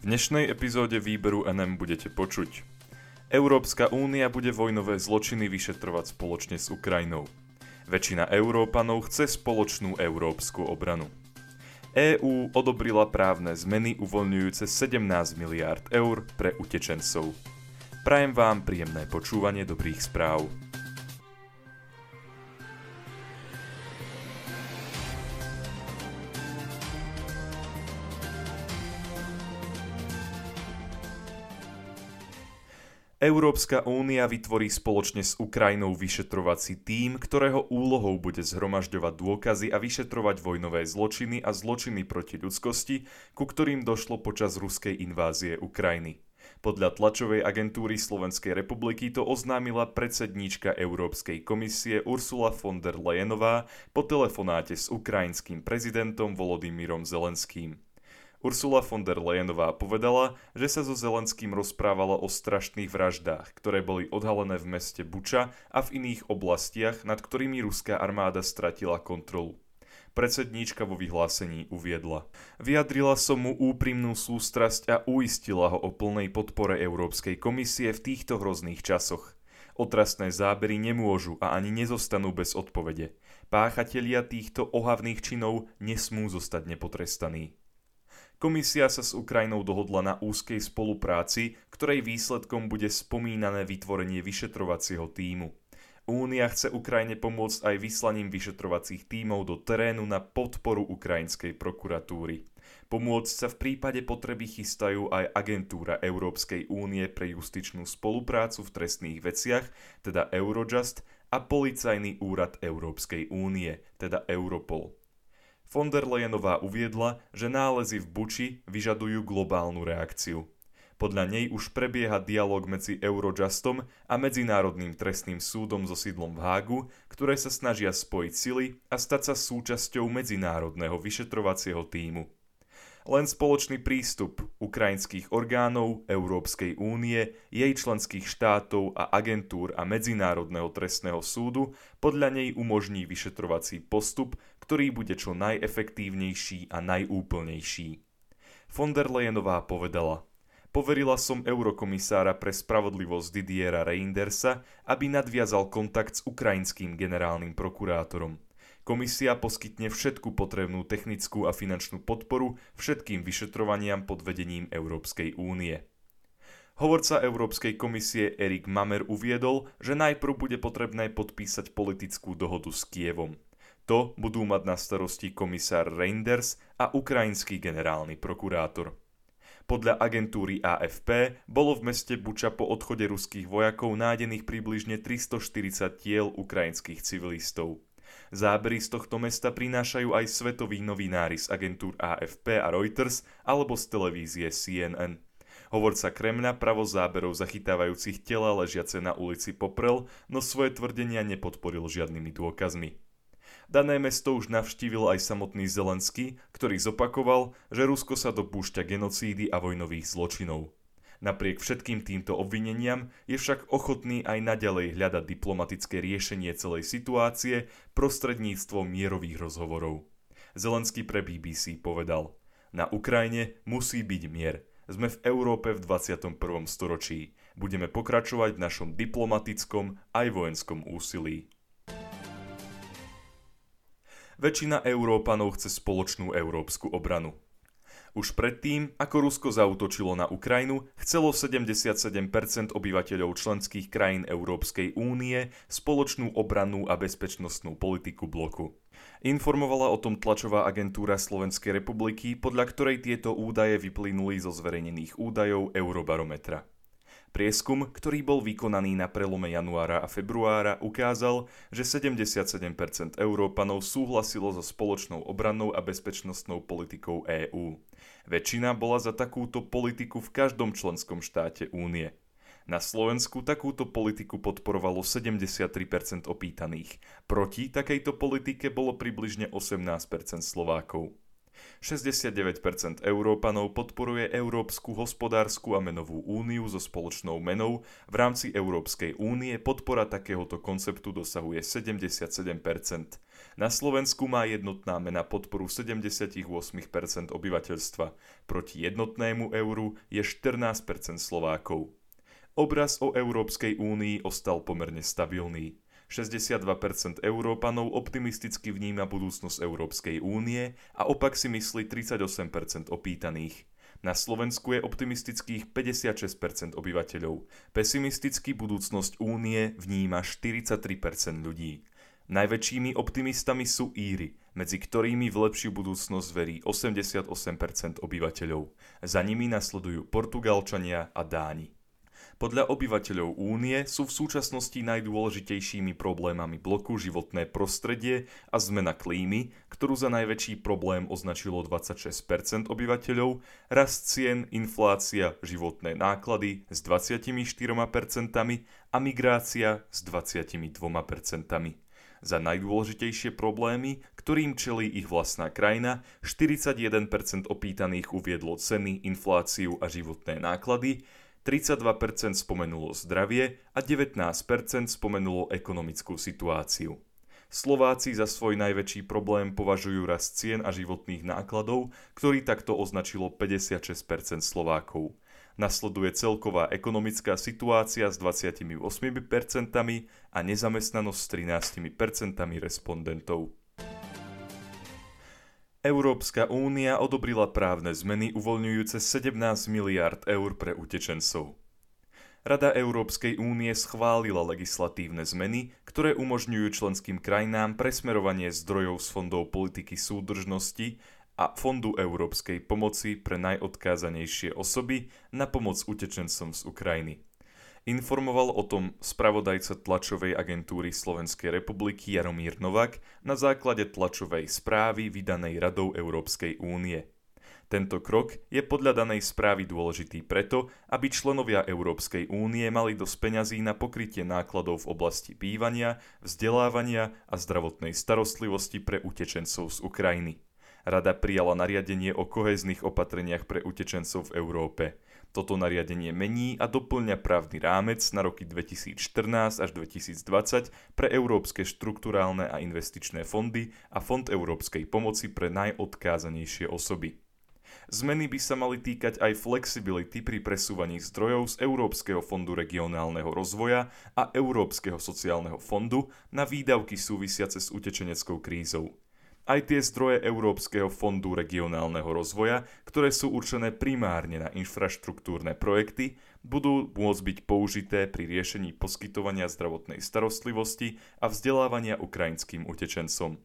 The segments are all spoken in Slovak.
V dnešnej epizóde výberu NM budete počuť. Európska únia bude vojnové zločiny vyšetrovať spoločne s Ukrajinou. Väčšina Európanov chce spoločnú európsku obranu. EÚ odobrila právne zmeny uvoľňujúce 17 miliárd eur pre utečencov. Prajem vám príjemné počúvanie dobrých správ. Európska únia vytvorí spoločne s Ukrajinou vyšetrovací tím, ktorého úlohou bude zhromažďovať dôkazy a vyšetrovať vojnové zločiny a zločiny proti ľudskosti, ku ktorým došlo počas ruskej invázie Ukrajiny. Podľa tlačovej agentúry Slovenskej republiky to oznámila predsedníčka Európskej komisie Ursula von der Leyenová po telefonáte s ukrajinským prezidentom Volodymyrom Zelenským. Ursula von der Leyenová povedala, že sa so Zelenským rozprávala o strašných vraždách, ktoré boli odhalené v meste Buča a v iných oblastiach, nad ktorými ruská armáda stratila kontrolu. Predsedníčka vo vyhlásení uviedla. Vyjadrila som mu úprimnú sústrasť a uistila ho o plnej podpore Európskej komisie v týchto hrozných časoch. Otrasné zábery nemôžu a ani nezostanú bez odpovede. Páchatelia týchto ohavných činov nesmú zostať nepotrestaní. Komisia sa s Ukrajinou dohodla na úzkej spolupráci, ktorej výsledkom bude spomínané vytvorenie vyšetrovacieho týmu. Únia chce Ukrajine pomôcť aj vyslaním vyšetrovacích tímov do terénu na podporu ukrajinskej prokuratúry. Pomôcť sa v prípade potreby chystajú aj agentúra Európskej únie pre justičnú spoluprácu v trestných veciach, teda Eurojust, a Policajný úrad Európskej únie, teda Europol. Von der Leyenová uviedla, že nálezy v Buči vyžadujú globálnu reakciu. Podľa nej už prebieha dialog medzi Eurojustom a Medzinárodným trestným súdom so sídlom v Hágu, ktoré sa snažia spojiť sily a stať sa súčasťou medzinárodného vyšetrovacieho týmu. Len spoločný prístup ukrajinských orgánov Európskej únie, jej členských štátov a agentúr a Medzinárodného trestného súdu podľa nej umožní vyšetrovací postup, ktorý bude čo najefektívnejší a najúplnejší. Von der Leyenová povedala, Poverila som eurokomisára pre spravodlivosť Didiera Reindersa, aby nadviazal kontakt s ukrajinským generálnym prokurátorom. Komisia poskytne všetku potrebnú technickú a finančnú podporu všetkým vyšetrovaniam pod vedením Európskej únie. Hovorca Európskej komisie Erik Mamer uviedol, že najprv bude potrebné podpísať politickú dohodu s Kievom. To budú mať na starosti komisár Reinders a ukrajinský generálny prokurátor. Podľa agentúry AFP bolo v meste Buča po odchode ruských vojakov nájdených približne 340 tiel ukrajinských civilistov. Zábery z tohto mesta prinášajú aj svetoví novinári z agentúr AFP a Reuters alebo z televízie CNN. Hovorca Kremľa pravo záberov zachytávajúcich tela ležiace na ulici poprel, no svoje tvrdenia nepodporil žiadnymi dôkazmi. Dané mesto už navštívil aj samotný Zelenský, ktorý zopakoval, že Rusko sa dopúšťa genocídy a vojnových zločinov. Napriek všetkým týmto obvineniam je však ochotný aj naďalej hľadať diplomatické riešenie celej situácie prostredníctvom mierových rozhovorov. Zelenský pre BBC povedal, na Ukrajine musí byť mier. Sme v Európe v 21. storočí. Budeme pokračovať v našom diplomatickom aj vojenskom úsilí. Väčšina Európanov chce spoločnú európsku obranu. Už predtým, ako Rusko zautočilo na Ukrajinu, chcelo 77% obyvateľov členských krajín Európskej únie spoločnú obrannú a bezpečnostnú politiku bloku. Informovala o tom tlačová agentúra Slovenskej republiky, podľa ktorej tieto údaje vyplynuli zo zverejnených údajov Eurobarometra. Prieskum, ktorý bol vykonaný na prelome januára a februára, ukázal, že 77% Európanov súhlasilo so spoločnou obrannou a bezpečnostnou politikou EÚ. Väčšina bola za takúto politiku v každom členskom štáte únie. Na Slovensku takúto politiku podporovalo 73% opýtaných. Proti takejto politike bolo približne 18% Slovákov. 69% Európanov podporuje Európsku hospodárskú a menovú úniu so spoločnou menou. V rámci Európskej únie podpora takéhoto konceptu dosahuje 77%. Na Slovensku má jednotná mena podporu 78% obyvateľstva. Proti jednotnému euru je 14% Slovákov. Obraz o Európskej únii ostal pomerne stabilný. 62% Európanov optimisticky vníma budúcnosť Európskej únie a opak si myslí 38% opýtaných. Na Slovensku je optimistických 56% obyvateľov. Pesimisticky budúcnosť únie vníma 43% ľudí. Najväčšími optimistami sú Íry, medzi ktorými v lepšiu budúcnosť verí 88% obyvateľov. Za nimi nasledujú Portugalčania a Dáni. Podľa obyvateľov únie sú v súčasnosti najdôležitejšími problémami bloku životné prostredie a zmena klímy, ktorú za najväčší problém označilo 26% obyvateľov, rast cien, inflácia, životné náklady s 24% a migrácia s 22%. Za najdôležitejšie problémy, ktorým čelí ich vlastná krajina, 41% opýtaných uviedlo ceny, infláciu a životné náklady, 32% spomenulo zdravie a 19% spomenulo ekonomickú situáciu. Slováci za svoj najväčší problém považujú rast cien a životných nákladov, ktorý takto označilo 56% Slovákov. Nasleduje celková ekonomická situácia s 28% a nezamestnanosť s 13% respondentov. Európska únia odobrila právne zmeny uvoľňujúce 17 miliard eur pre utečencov. Rada Európskej únie schválila legislatívne zmeny, ktoré umožňujú členským krajinám presmerovanie zdrojov z fondov politiky súdržnosti a Fondu Európskej pomoci pre najodkázanejšie osoby na pomoc utečencom z Ukrajiny. Informoval o tom spravodajca tlačovej agentúry Slovenskej republiky Jaromír Novak na základe tlačovej správy vydanej Radou Európskej únie. Tento krok je podľa danej správy dôležitý preto, aby členovia Európskej únie mali dosť peňazí na pokrytie nákladov v oblasti bývania, vzdelávania a zdravotnej starostlivosti pre utečencov z Ukrajiny. Rada prijala nariadenie o kohezných opatreniach pre utečencov v Európe. Toto nariadenie mení a doplňa právny rámec na roky 2014 až 2020 pre európske štrukturálne a investičné fondy a Fond európskej pomoci pre najodkázanejšie osoby. Zmeny by sa mali týkať aj flexibility pri presúvaní zdrojov z Európskeho fondu regionálneho rozvoja a Európskeho sociálneho fondu na výdavky súvisiace s utečeneckou krízou aj tie zdroje Európskeho fondu regionálneho rozvoja, ktoré sú určené primárne na infraštruktúrne projekty, budú môcť byť použité pri riešení poskytovania zdravotnej starostlivosti a vzdelávania ukrajinským utečencom.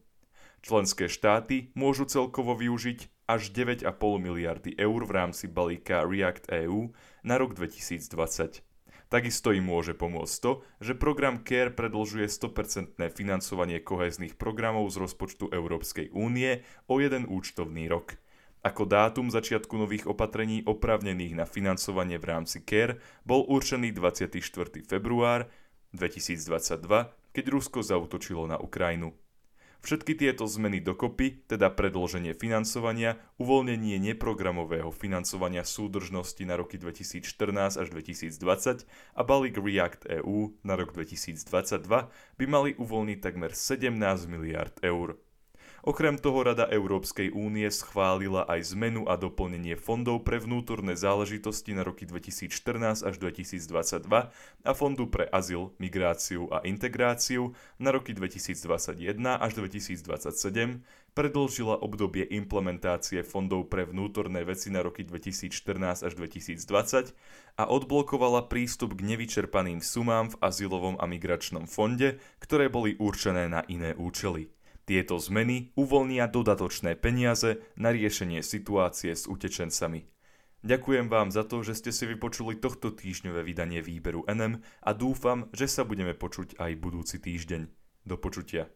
Členské štáty môžu celkovo využiť až 9,5 miliardy eur v rámci balíka React EU na rok 2020. Takisto im môže pomôcť to, že program CARE predlžuje 100% financovanie kohéznych programov z rozpočtu Európskej únie o jeden účtovný rok. Ako dátum začiatku nových opatrení opravnených na financovanie v rámci CARE bol určený 24. február 2022, keď Rusko zautočilo na Ukrajinu. Všetky tieto zmeny dokopy, teda predloženie financovania, uvoľnenie neprogramového financovania súdržnosti na roky 2014 až 2020 a balík React EU na rok 2022 by mali uvoľniť takmer 17 miliard eur. Okrem toho Rada Európskej únie schválila aj zmenu a doplnenie fondov pre vnútorné záležitosti na roky 2014 až 2022 a Fondu pre azyl, migráciu a integráciu na roky 2021 až 2027, predlžila obdobie implementácie fondov pre vnútorné veci na roky 2014 až 2020 a odblokovala prístup k nevyčerpaným sumám v azylovom a migračnom fonde, ktoré boli určené na iné účely. Tieto zmeny uvoľnia dodatočné peniaze na riešenie situácie s utečencami. Ďakujem vám za to, že ste si vypočuli tohto týždňové vydanie výberu NM a dúfam, že sa budeme počuť aj budúci týždeň. Do počutia.